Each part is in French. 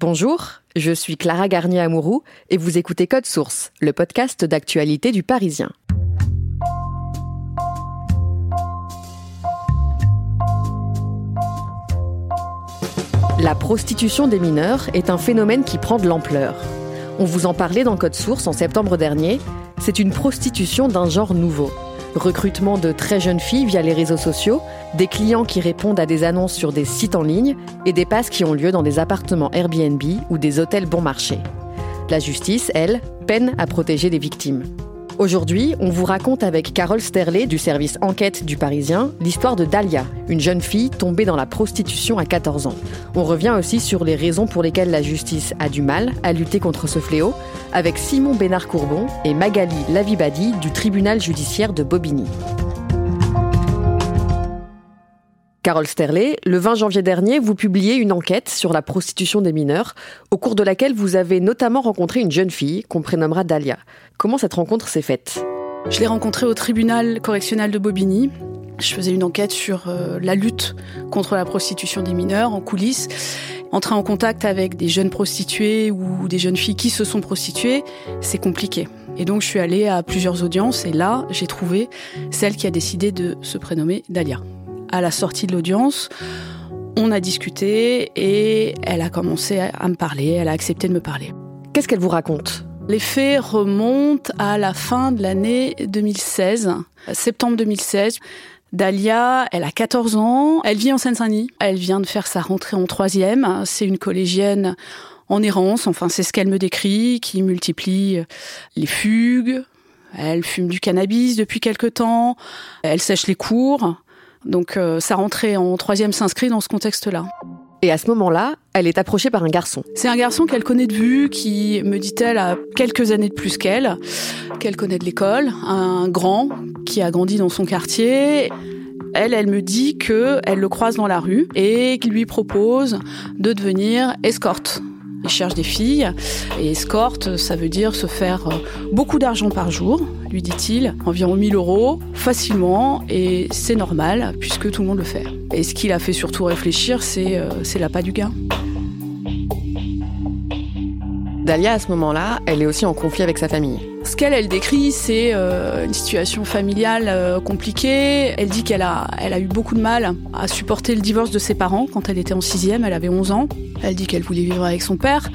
Bonjour, je suis Clara Garnier-Amouroux et vous écoutez Code Source, le podcast d'actualité du Parisien. La prostitution des mineurs est un phénomène qui prend de l'ampleur. On vous en parlait dans Code Source en septembre dernier. C'est une prostitution d'un genre nouveau. Recrutement de très jeunes filles via les réseaux sociaux, des clients qui répondent à des annonces sur des sites en ligne et des passes qui ont lieu dans des appartements Airbnb ou des hôtels bon marché. La justice, elle, peine à protéger les victimes. Aujourd'hui, on vous raconte avec Carole Sterlet du service Enquête du Parisien l'histoire de Dalia, une jeune fille tombée dans la prostitution à 14 ans. On revient aussi sur les raisons pour lesquelles la justice a du mal à lutter contre ce fléau avec Simon Bénard-Courbon et Magali Lavibadi du tribunal judiciaire de Bobigny. Carole Sterlet, le 20 janvier dernier, vous publiez une enquête sur la prostitution des mineurs, au cours de laquelle vous avez notamment rencontré une jeune fille qu'on prénommera Dalia. Comment cette rencontre s'est faite? Je l'ai rencontrée au tribunal correctionnel de Bobigny. Je faisais une enquête sur euh, la lutte contre la prostitution des mineurs en coulisses. Entrer en contact avec des jeunes prostituées ou des jeunes filles qui se sont prostituées, c'est compliqué. Et donc je suis allée à plusieurs audiences et là, j'ai trouvé celle qui a décidé de se prénommer Dalia à la sortie de l'audience, on a discuté et elle a commencé à me parler, elle a accepté de me parler. Qu'est-ce qu'elle vous raconte? Les faits remontent à la fin de l'année 2016, septembre 2016. Dalia, elle a 14 ans, elle vit en Seine-Saint-Denis, elle vient de faire sa rentrée en troisième, c'est une collégienne en errance, enfin c'est ce qu'elle me décrit, qui multiplie les fugues, elle fume du cannabis depuis quelque temps, elle sèche les cours, donc euh, sa rentrée en troisième s'inscrit dans ce contexte-là. Et à ce moment-là, elle est approchée par un garçon. C'est un garçon qu'elle connaît de vue, qui, me dit-elle, a quelques années de plus qu'elle, qu'elle connaît de l'école, un grand qui a grandi dans son quartier. Elle, elle me dit que elle le croise dans la rue et qu'il lui propose de devenir escorte. Il cherche des filles et escorte, ça veut dire se faire euh, beaucoup d'argent par jour, lui dit-il, environ 1000 euros, facilement, et c'est normal puisque tout le monde le fait. Et ce qui l'a fait surtout réfléchir, c'est euh, l'appât du gain. Dalia, à ce moment-là, elle est aussi en conflit avec sa famille. Ce qu'elle, elle décrit, c'est euh, une situation familiale euh, compliquée. Elle dit qu'elle a, elle a eu beaucoup de mal à supporter le divorce de ses parents quand elle était en sixième, elle avait 11 ans. Elle dit qu'elle voulait vivre avec son père,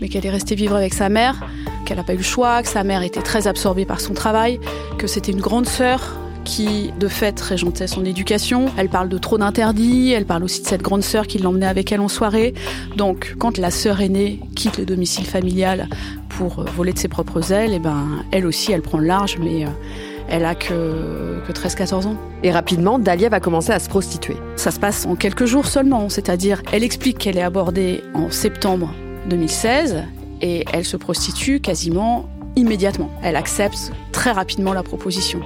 mais qu'elle est restée vivre avec sa mère, qu'elle n'a pas eu le choix, que sa mère était très absorbée par son travail, que c'était une grande sœur qui, de fait, régentait son éducation. Elle parle de trop d'interdits, elle parle aussi de cette grande sœur qui l'emmenait avec elle en soirée. Donc, quand la sœur aînée quitte le domicile familial pour euh, voler de ses propres ailes, et eh ben, elle aussi, elle prend le large, mais euh, elle a que, que 13-14 ans. Et rapidement, Dalia va commencer à se prostituer. Ça se passe en quelques jours seulement, c'est-à-dire, elle explique qu'elle est abordée en septembre 2016 et elle se prostitue quasiment immédiatement. Elle accepte très rapidement la proposition.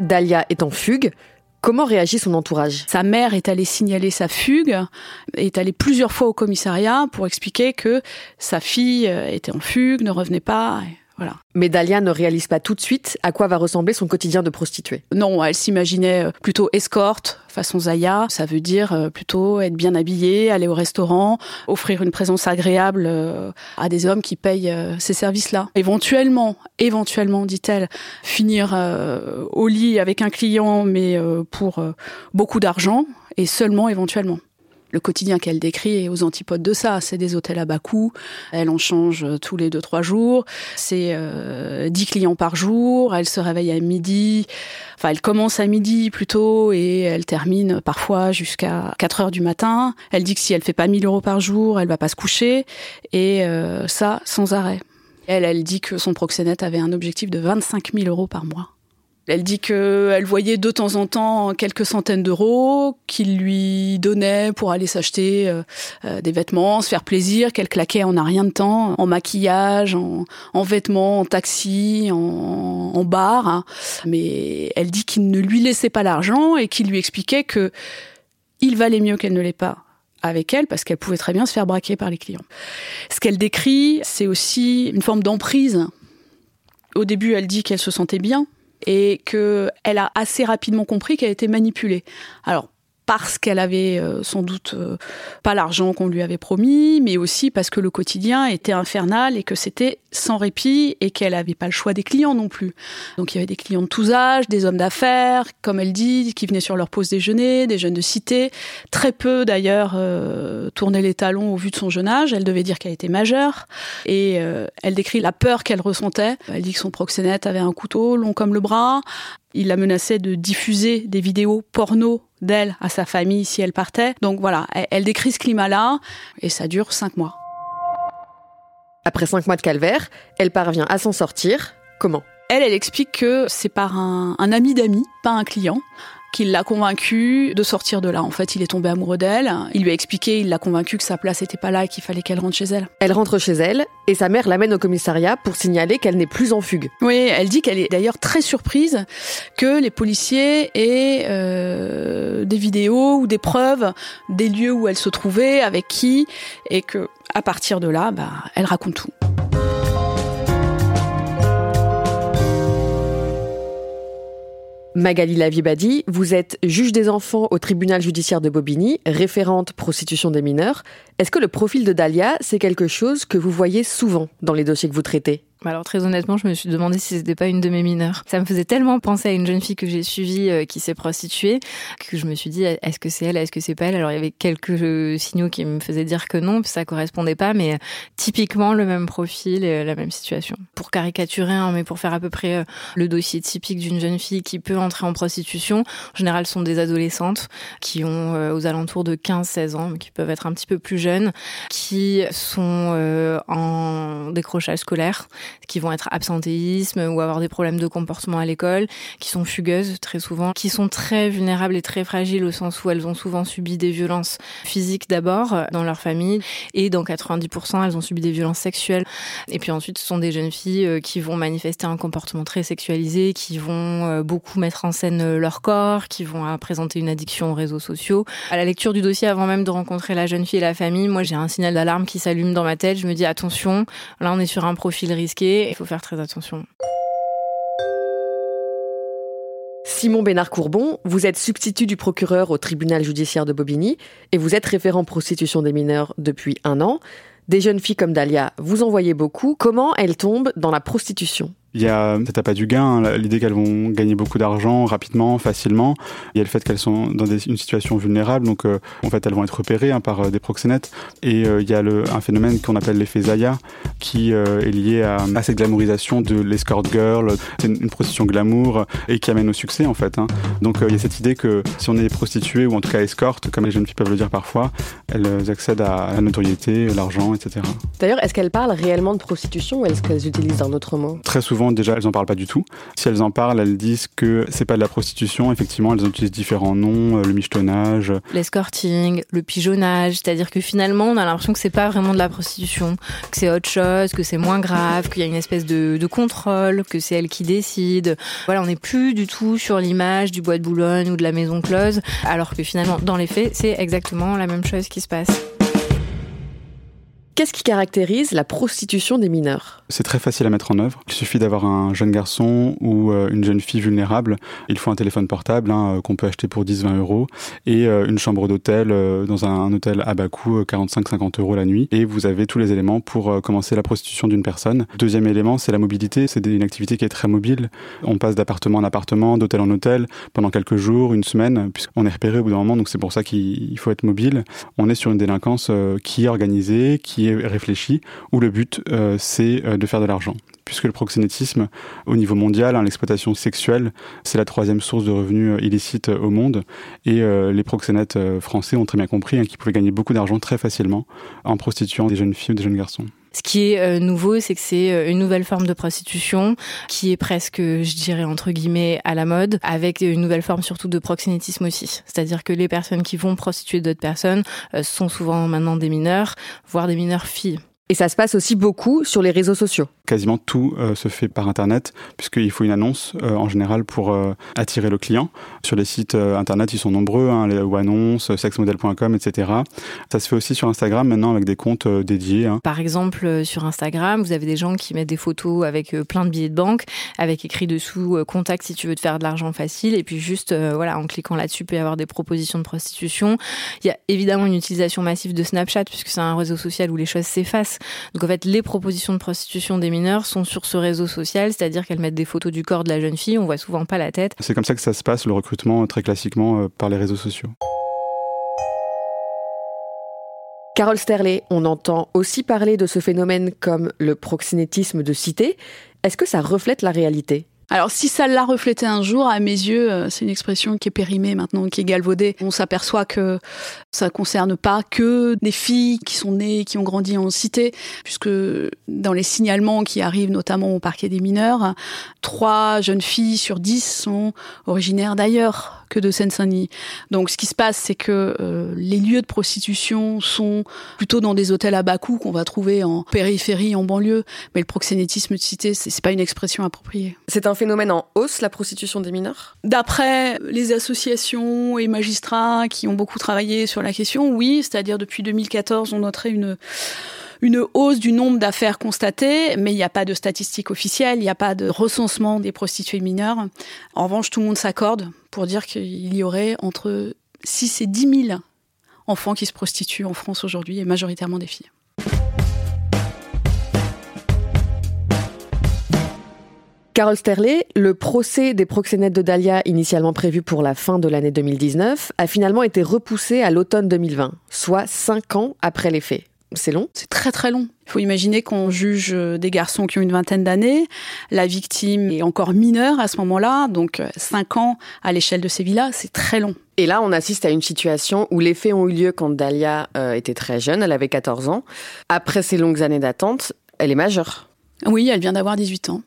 Dalia est en fugue. Comment réagit son entourage? Sa mère est allée signaler sa fugue, est allée plusieurs fois au commissariat pour expliquer que sa fille était en fugue, ne revenait pas. Voilà. Mais Dalia ne réalise pas tout de suite à quoi va ressembler son quotidien de prostituée. Non, elle s'imaginait euh, plutôt escorte, façon Zaya. Ça veut dire euh, plutôt être bien habillée, aller au restaurant, offrir une présence agréable euh, à des hommes qui payent ces services-là. Éventuellement, éventuellement, dit-elle, finir au lit avec un client, mais pour beaucoup d'argent, et seulement éventuellement le quotidien qu'elle décrit est aux antipodes de ça. C'est des hôtels à bas coût, elle en change euh, tous les deux trois jours, c'est euh, 10 clients par jour, elle se réveille à midi, enfin elle commence à midi plutôt et elle termine parfois jusqu'à 4 heures du matin. Elle dit que si elle fait pas 1000 euros par jour, elle va pas se coucher et euh, ça sans arrêt. Elle, elle dit que son proxénète avait un objectif de 25 000 euros par mois. Elle dit qu'elle voyait de temps en temps quelques centaines d'euros qu'il lui donnait pour aller s'acheter euh, euh, des vêtements, se faire plaisir, qu'elle claquait en a rien de temps, en maquillage, en, vêtements, en taxi, en, en bar. Hein. Mais elle dit qu'il ne lui laissait pas l'argent et qu'il lui expliquait que il valait mieux qu'elle ne l'ait pas avec elle parce qu'elle pouvait très bien se faire braquer par les clients. Ce qu'elle décrit, c'est aussi une forme d'emprise. Au début, elle dit qu'elle se sentait bien et qu'elle a assez rapidement compris qu'elle était manipulée. Alors, parce qu'elle avait euh, sans doute euh, pas l'argent qu'on lui avait promis, mais aussi parce que le quotidien était infernal et que c'était sans répit et qu'elle n'avait pas le choix des clients non plus. Donc il y avait des clients de tous âges, des hommes d'affaires, comme elle dit, qui venaient sur leur pause déjeuner, des jeunes de cité. Très peu d'ailleurs euh, tournaient les talons au vu de son jeune âge. Elle devait dire qu'elle était majeure et elle décrit la peur qu'elle ressentait. Elle dit que son proxénète avait un couteau long comme le bras. Il la menaçait de diffuser des vidéos porno d'elle à sa famille si elle partait. Donc voilà, elle, décrit ce climat-là et ça dure cinq mois. Après cinq mois de calvaire, elle parvient à s'en sortir. Comment? Elle, elle explique que c'est par un, un ami d'amis, pas un client, qu'il l'a convaincu de sortir de là. En fait, il est tombé amoureux d'elle. Il lui a expliqué, il l'a convaincu que sa place n'était pas là et qu'il fallait qu'elle rentre chez elle. Elle rentre chez elle et sa mère l'amène au commissariat pour signaler qu'elle n'est plus en fugue. Oui, elle dit qu'elle est d'ailleurs très surprise que les policiers aient euh, des vidéos ou des preuves des lieux où elle se trouvait, avec qui, et que à partir de là, bah, elle raconte tout. Magali Lavibadi, vous êtes juge des enfants au tribunal judiciaire de Bobigny, référente prostitution des mineurs. Est-ce que le profil de Dalia, c'est quelque chose que vous voyez souvent dans les dossiers que vous traitez? Alors très honnêtement, je me suis demandé si c'était pas une de mes mineures. Ça me faisait tellement penser à une jeune fille que j'ai suivie euh, qui s'est prostituée que je me suis dit est-ce que c'est elle, est-ce que c'est pas elle Alors il y avait quelques euh, signaux qui me faisaient dire que non, ça correspondait pas, mais euh, typiquement le même profil et la même situation. Pour caricaturer, hein, mais pour faire à peu près le dossier typique d'une jeune fille qui peut entrer en prostitution, en général, ce sont des adolescentes qui ont aux alentours de 15-16 ans, qui peuvent être un petit peu plus jeunes, qui sont en décrochage scolaire qui vont être absentéisme ou avoir des problèmes de comportement à l'école, qui sont fugueuses très souvent, qui sont très vulnérables et très fragiles au sens où elles ont souvent subi des violences physiques d'abord dans leur famille et dans 90% elles ont subi des violences sexuelles. Et puis ensuite ce sont des jeunes filles euh, qui vont manifester un comportement très sexualisé, qui vont euh, beaucoup mettre en scène euh, leur corps, qui vont présenter une addiction aux réseaux sociaux. À la lecture du dossier avant même de rencontrer la jeune fille et la famille, moi j'ai un signal d'alarme qui s'allume dans ma tête. Je me dis attention, là on est sur un profil risqué il faut faire très attention. Simon Bénard-Courbon, vous êtes substitut du procureur au tribunal judiciaire de Bobigny et vous êtes référent prostitution des mineurs depuis un an. Des jeunes filles comme Dalia, vous en voyez beaucoup. Comment elles tombent dans la prostitution? Il y a peut-être pas du gain, hein, l'idée qu'elles vont gagner beaucoup d'argent rapidement, facilement. Il y a le fait qu'elles sont dans une situation vulnérable, donc euh, en fait elles vont être repérées hein, par euh, des proxénètes. Et euh, il y a le, un phénomène qu'on appelle l'effet Zaya, qui est lié à, à, cette glamourisation de l'escort girl. C'est une, prostitution glamour et qui amène au succès en fait. Hein. Donc il y a cette idée que si on est prostituée ou en tout cas escorte, comme les jeunes filles peuvent le dire parfois, elles accèdent à la notoriété, l'argent, etc. D'ailleurs, est-ce qu'elles parlent réellement de prostitution ou est-ce qu'elles utilisent un autre mot? Très souvent déjà, elles en parlent pas du tout. Si elles en parlent, elles disent que c'est pas de la prostitution. Effectivement, elles utilisent différents noms, euh, le michetonnage. L'escorting, le pigeonnage. C'est-à-dire que finalement, on a l'impression que c'est pas vraiment de la prostitution, que c'est autre chose, que c'est moins grave, qu'il y a une espèce de, de contrôle, que c'est elle qui décide. Voilà, on n'est plus du tout sur l'image du bois de Boulogne ou de la maison close, alors que finalement, dans les faits, c'est exactement la même chose qui se passe. Qu'est-ce qui caractérise la prostitution des mineurs? C'est très facile à mettre en œuvre. Il suffit d'avoir un jeune garçon ou euh, une jeune fille vulnérable. Il faut un téléphone portable hein, euh, qu'on peut acheter pour 10-20 euros et euh, une chambre d'hôtel dans un, hôtel à bas coût, 45-50 euros la nuit. Et vous avez tous les éléments pour commencer la prostitution d'une personne. Deuxième élément, c'est la mobilité. C'est une activité qui est très mobile. On passe d'appartement en appartement, d'hôtel en hôtel pendant quelques jours, une semaine, puisqu'on est repéré au bout d'un moment. Donc c'est pour ça qu'il faut être mobile. On est sur une délinquance qui est organisée, qui réfléchi, où le but, euh, c'est euh, de faire de l'argent. Puisque le proxénétisme, au niveau mondial, hein, l'exploitation sexuelle, c'est la troisième source de revenus euh, illicites au monde. Et les proxénètes français ont très bien compris hein, qu'ils pouvaient gagner beaucoup d'argent très facilement en prostituant des jeunes filles ou des jeunes garçons. Ce qui est nouveau, c'est que c'est une nouvelle forme de prostitution qui est presque, je dirais entre guillemets, à la mode, avec une nouvelle forme surtout de proxénétisme aussi. C'est-à-dire que les personnes qui vont prostituer d'autres personnes sont souvent maintenant des mineurs, voire des mineurs filles. Et ça se passe aussi beaucoup sur les réseaux sociaux. Quasiment tout euh, se fait par Internet, puisqu'il faut une annonce euh, en général pour euh, attirer le client. Sur les sites Internet, ils sont nombreux, hein, les, annonces, sexmodel.com, etc. Ça se fait aussi sur Instagram maintenant avec des comptes dédiés. Hein. Par exemple, sur Instagram, vous avez des gens qui mettent des photos avec plein de billets de banque, avec écrit dessous contact si tu veux te faire de l'argent facile, et puis juste, voilà, en cliquant là-dessus, peut y avoir des propositions de prostitution. Il y a évidemment une utilisation massive de Snapchat, puisque c'est un réseau social où les choses s'effacent. Donc en fait, les propositions de prostitution des mineurs sont sur ce réseau social, c'est-à-dire qu'elles mettent des photos du corps de la jeune fille, on voit souvent pas la tête. C'est comme ça que ça se passe, le recrutement, très classiquement, euh, par les réseaux sociaux. Carole Sterlet, on entend aussi parler de ce phénomène comme le proxénétisme de cité. Est-ce que ça reflète la réalité? Alors si ça l'a reflété un jour, à mes yeux, euh, c'est une expression qui est périmée maintenant, qui est galvaudée. On s'aperçoit que ça concerne pas que des filles qui sont nées, qui ont grandi en cité, puisque dans les signalements qui arrivent notamment au parquet des mineurs, trois jeunes filles sur dix sont originaires d'ailleurs que de Seine-Saint-Denis. Donc ce qui se passe, c'est que euh, les lieux de prostitution sont plutôt dans des hôtels à bas coût qu'on va trouver en périphérie, en banlieue, mais le proxénétisme de cité, c'est pas une expression appropriée. C'est un phénomène en hausse, la prostitution des mineurs? D'après les associations et magistrats qui ont beaucoup travaillé sur la question, oui, c'est-à-dire depuis 2014, on noterait une une hausse du nombre d'affaires constatées, mais il n'y a pas de statistiques officielles, il n'y a pas de recensement des prostituées mineures. En revanche, tout le monde s'accorde pour dire qu'il y aurait entre 6 et 10 000 enfants qui se prostituent en France aujourd'hui, et majoritairement des filles. Carole Sterlet, le procès des proxénètes de Dahlia, initialement prévu pour la fin de l'année 2019, a finalement été repoussé à l'automne 2020, soit cinq ans après les faits. C'est long C'est très très long. Il faut imaginer qu'on juge euh, des garçons qui ont une vingtaine d'années. La victime est encore mineure à ce moment-là, donc euh, cinq ans à l'échelle de ces villas, c'est très long. Et là, on assiste à une situation où les faits ont eu lieu quand Dahlia euh, était très jeune, elle avait 14 ans. Après ces longues années d'attente, elle est majeure. Oui, elle vient d'avoir 18 ans.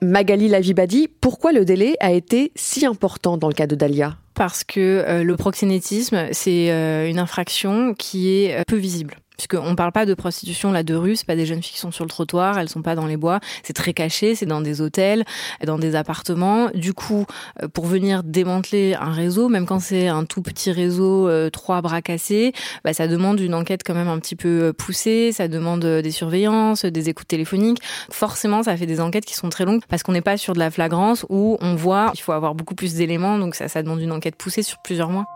Magali Lavibadi, pourquoi le délai a été si important dans le cas de Dahlia? Parce que le proxénétisme, c'est une infraction qui est peu visible. Puisqu'on ne parle pas de prostitution là de rue, c'est pas des jeunes filles qui sont sur le trottoir, elles sont pas dans les bois, c'est très caché, c'est dans des hôtels, dans des appartements. Du coup, euh, pour venir démanteler un réseau, même quand c'est un tout petit réseau, euh, trois bras cassés, bah, ça demande une enquête quand même un petit peu euh, poussée, ça demande des surveillances, des écoutes téléphoniques. Forcément, ça fait des enquêtes qui sont très longues parce qu'on n'est pas sur de la flagrance où on voit, il faut avoir beaucoup plus d'éléments, donc ça, ça demande une enquête poussée sur plusieurs mois.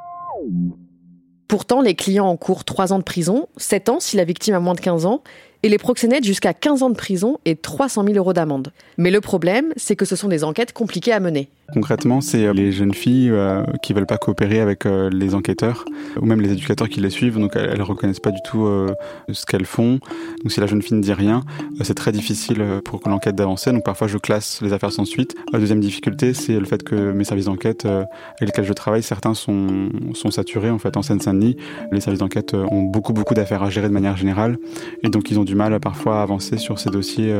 Pourtant, les clients encourent 3 ans de prison, 7 ans si la victime a moins de 15 ans, et les proxénètes jusqu'à 15 ans de prison et 300 000 euros d'amende. Mais le problème, c'est que ce sont des enquêtes compliquées à mener. Concrètement, c'est euh, les jeunes filles euh, qui veulent pas coopérer avec euh, les enquêteurs ou même les éducateurs qui les suivent, donc elles, elles reconnaissent pas du tout ce qu'elles font. Donc si la jeune fille ne dit rien, c'est très difficile pour l'enquête d'avancer. Donc parfois je classe les affaires sans suite. La deuxième difficulté, c'est le fait que mes services d'enquête avec lesquels je travaille, certains sont, sont saturés en fait en Seine-Saint-Denis. Les services d'enquête ont beaucoup beaucoup d'affaires à gérer de manière générale et donc ils ont du mal parfois à avancer sur ces dossiers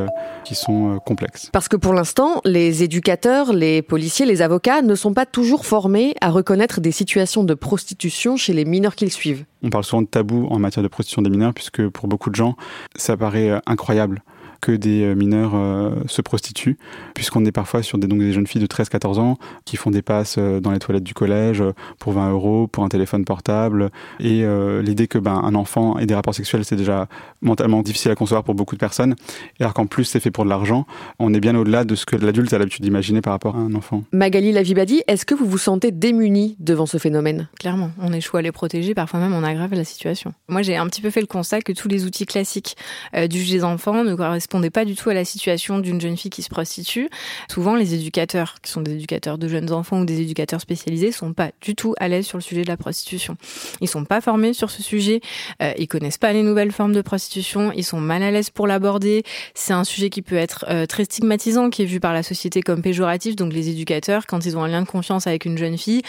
qui sont complexes. Parce que pour l'instant, les éducateurs, les policiers les avocats ne sont pas toujours formés à reconnaître des situations de prostitution chez les mineurs qu'ils suivent. On parle souvent de tabou en matière de prostitution des mineurs, puisque pour beaucoup de gens, ça paraît euh, incroyable que des euh, mineurs euh, se prostituent, puisqu'on est parfois sur des, donc, des jeunes filles de 13-14 ans qui font des passes euh, dans les toilettes du collège pour 20 euros, pour un téléphone portable. Et l'idée que ben, un enfant ait des rapports sexuels, c'est déjà mentalement difficile à concevoir pour beaucoup de personnes. Et alors qu'en plus, c'est fait pour de l'argent, on est bien au-delà de ce que l'adulte a l'habitude d'imaginer par rapport à un enfant. Magali Lavibadi, est-ce que vous vous sentez démunie devant ce phénomène? Clairement, on échoue à les protéger, parfois même on aggrave la situation. Moi, j'ai un petit peu fait le constat que tous les outils classiques du juge des enfants ne correspondent correspondait pas du tout à la situation d'une jeune fille qui se prostitue. Souvent, les éducateurs, qui sont des éducateurs de jeunes enfants ou des éducateurs spécialisés, sont pas du tout à l'aise sur le sujet de la prostitution. Ils sont pas formés sur ce sujet, euh, ils connaissent pas les nouvelles formes de prostitution, ils sont mal à l'aise pour l'aborder. C'est un sujet qui peut être euh, très stigmatisant, qui est vu par la société comme péjoratif. Donc les éducateurs, quand ils ont un lien de confiance avec une jeune fille,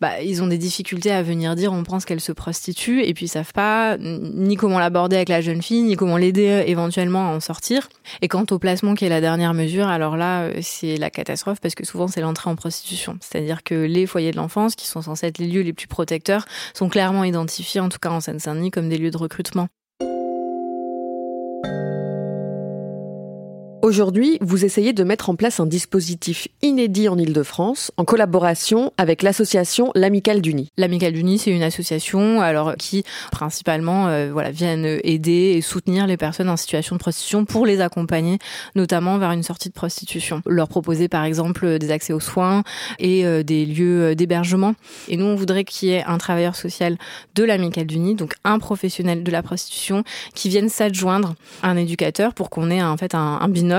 bah, ils ont des difficultés à venir dire on pense qu'elle se prostitue et puis ils savent pas ni comment l'aborder avec la jeune fille, ni comment l'aider euh, éventuellement à en sortir. Et quant au placement qui est la dernière mesure, alors là, euh, c'est la catastrophe parce que souvent c'est l'entrée en prostitution. C'est-à-dire que les foyers de l'enfance, qui sont censés être les lieux les plus protecteurs, sont clairement identifiés, en tout cas en Seine-Saint-Denis, comme des lieux de recrutement. Aujourd'hui, vous essayez de mettre en place un dispositif inédit en Ile-de-France en collaboration avec l'association L'Amicale du Nid. L'Amicale du Nid, c'est une association alors qui principalement euh, voilà viennent aider et soutenir les personnes en situation de prostitution pour les accompagner notamment vers une sortie de prostitution. Leur proposer par exemple des accès aux soins et euh, des lieux euh, d'hébergement. Et nous, on voudrait qu'il y ait un travailleur social de l'Amicale du Nid, donc un professionnel de la prostitution qui vienne s'adjoindre à un éducateur pour qu'on ait en fait un binôme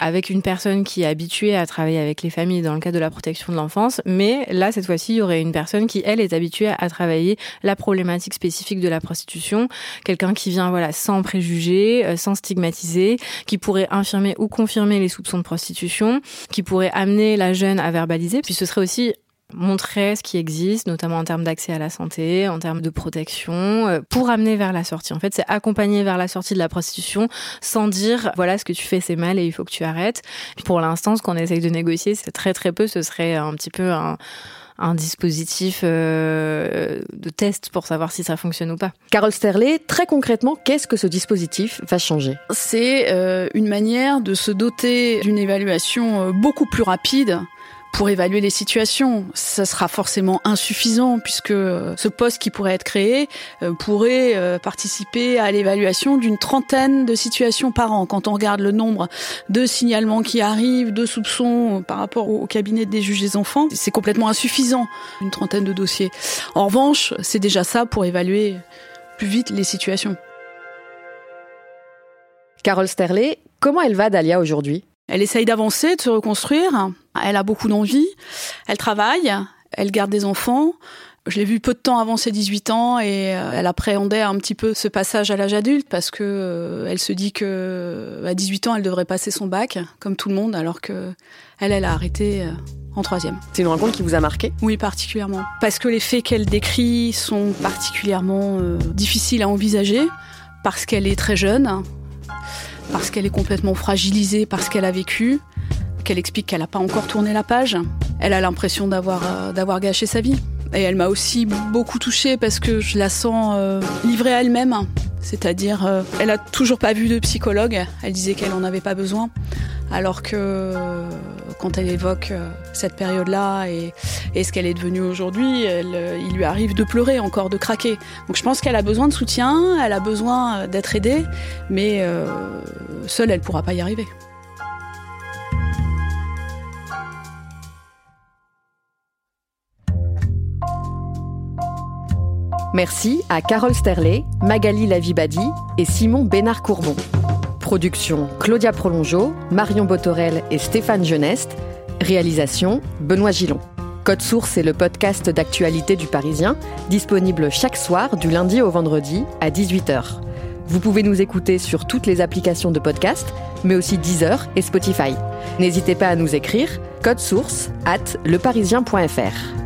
avec une personne qui est habituée à travailler avec les familles dans le cadre de la protection de l'enfance. Mais là, cette fois-ci, il y aurait une personne qui, elle, est habituée à travailler la problématique spécifique de la prostitution. Quelqu'un qui vient, voilà, sans préjugés, euh, sans stigmatiser, qui pourrait infirmer ou confirmer les soupçons de prostitution, qui pourrait amener la jeune à verbaliser. Puis ce serait aussi montrer ce qui existe, notamment en termes d'accès à la santé, en termes de protection, euh, pour amener vers la sortie. En fait, c'est accompagner vers la sortie de la prostitution sans dire voilà ce que tu fais c'est mal et il faut que tu arrêtes. Pour l'instant, ce qu'on essaye de négocier, c'est très très peu. Ce serait un petit peu un un dispositif euh, de test pour savoir si ça fonctionne ou pas. Carole Sterlet, très concrètement, qu'est-ce que ce dispositif va changer? C'est euh, une manière de se doter d'une évaluation beaucoup plus rapide pour évaluer les situations. Ça sera forcément insuffisant puisque ce poste qui pourrait être créé euh, pourrait euh, participer à l'évaluation d'une trentaine de situations par an. Quand on regarde le nombre de signalements qui arrivent, de soupçons par rapport au cabinet des juges des enfants, c'est complètement insuffisant, une trentaine de dossiers. En revanche, c'est déjà ça pour évaluer plus vite les situations. Carole Sterlet, comment elle va Dalia aujourd'hui? Elle essaye d'avancer, de se reconstruire. Elle a beaucoup d'envie. Elle travaille. Elle garde des enfants. Je l'ai vue peu de temps avant ses 18 ans et euh, elle appréhendait un petit peu ce passage à l'âge adulte parce que euh, elle se dit que à 18 ans elle devrait passer son bac comme tout le monde alors que elle elle a arrêté euh, en troisième. C'est une rencontre qui vous a marqué? Oui, particulièrement. Parce que les faits qu'elle décrit sont particulièrement difficiles à envisager, parce qu'elle est très jeune, parce qu'elle est complètement fragilisée parce qu'elle a vécu, qu'elle explique qu'elle n'a pas encore tourné la page. Elle a l'impression d'avoir euh, d'avoir gâché sa vie. Et elle m'a aussi beaucoup touchée parce que je la sens euh, livrée à elle-même. C'est-à-dire, euh, elle a toujours pas vu de psychologue. Elle disait qu'elle en avait pas besoin. Alors que quand elle évoque cette période-là et, ce qu'elle est devenue aujourd'hui, il lui arrive de pleurer encore, de craquer. Donc je pense qu'elle a besoin de soutien, elle a besoin d'être aidée, mais seule, elle pourra pas y arriver. Merci à Carole Sterlet, Magali Lavibadi et Simon Bénard-Courbon. Production Claudia Prolongeau, Marion Botorel et Stéphane Geneste. Réalisation Benoît Gillon. Code Source est le podcast d'actualité du Parisien, disponible chaque soir du lundi au vendredi à 18h. Vous pouvez nous écouter sur toutes les applications de podcast, mais aussi Deezer et Spotify. N'hésitez pas à nous écrire code source at leparisien.fr.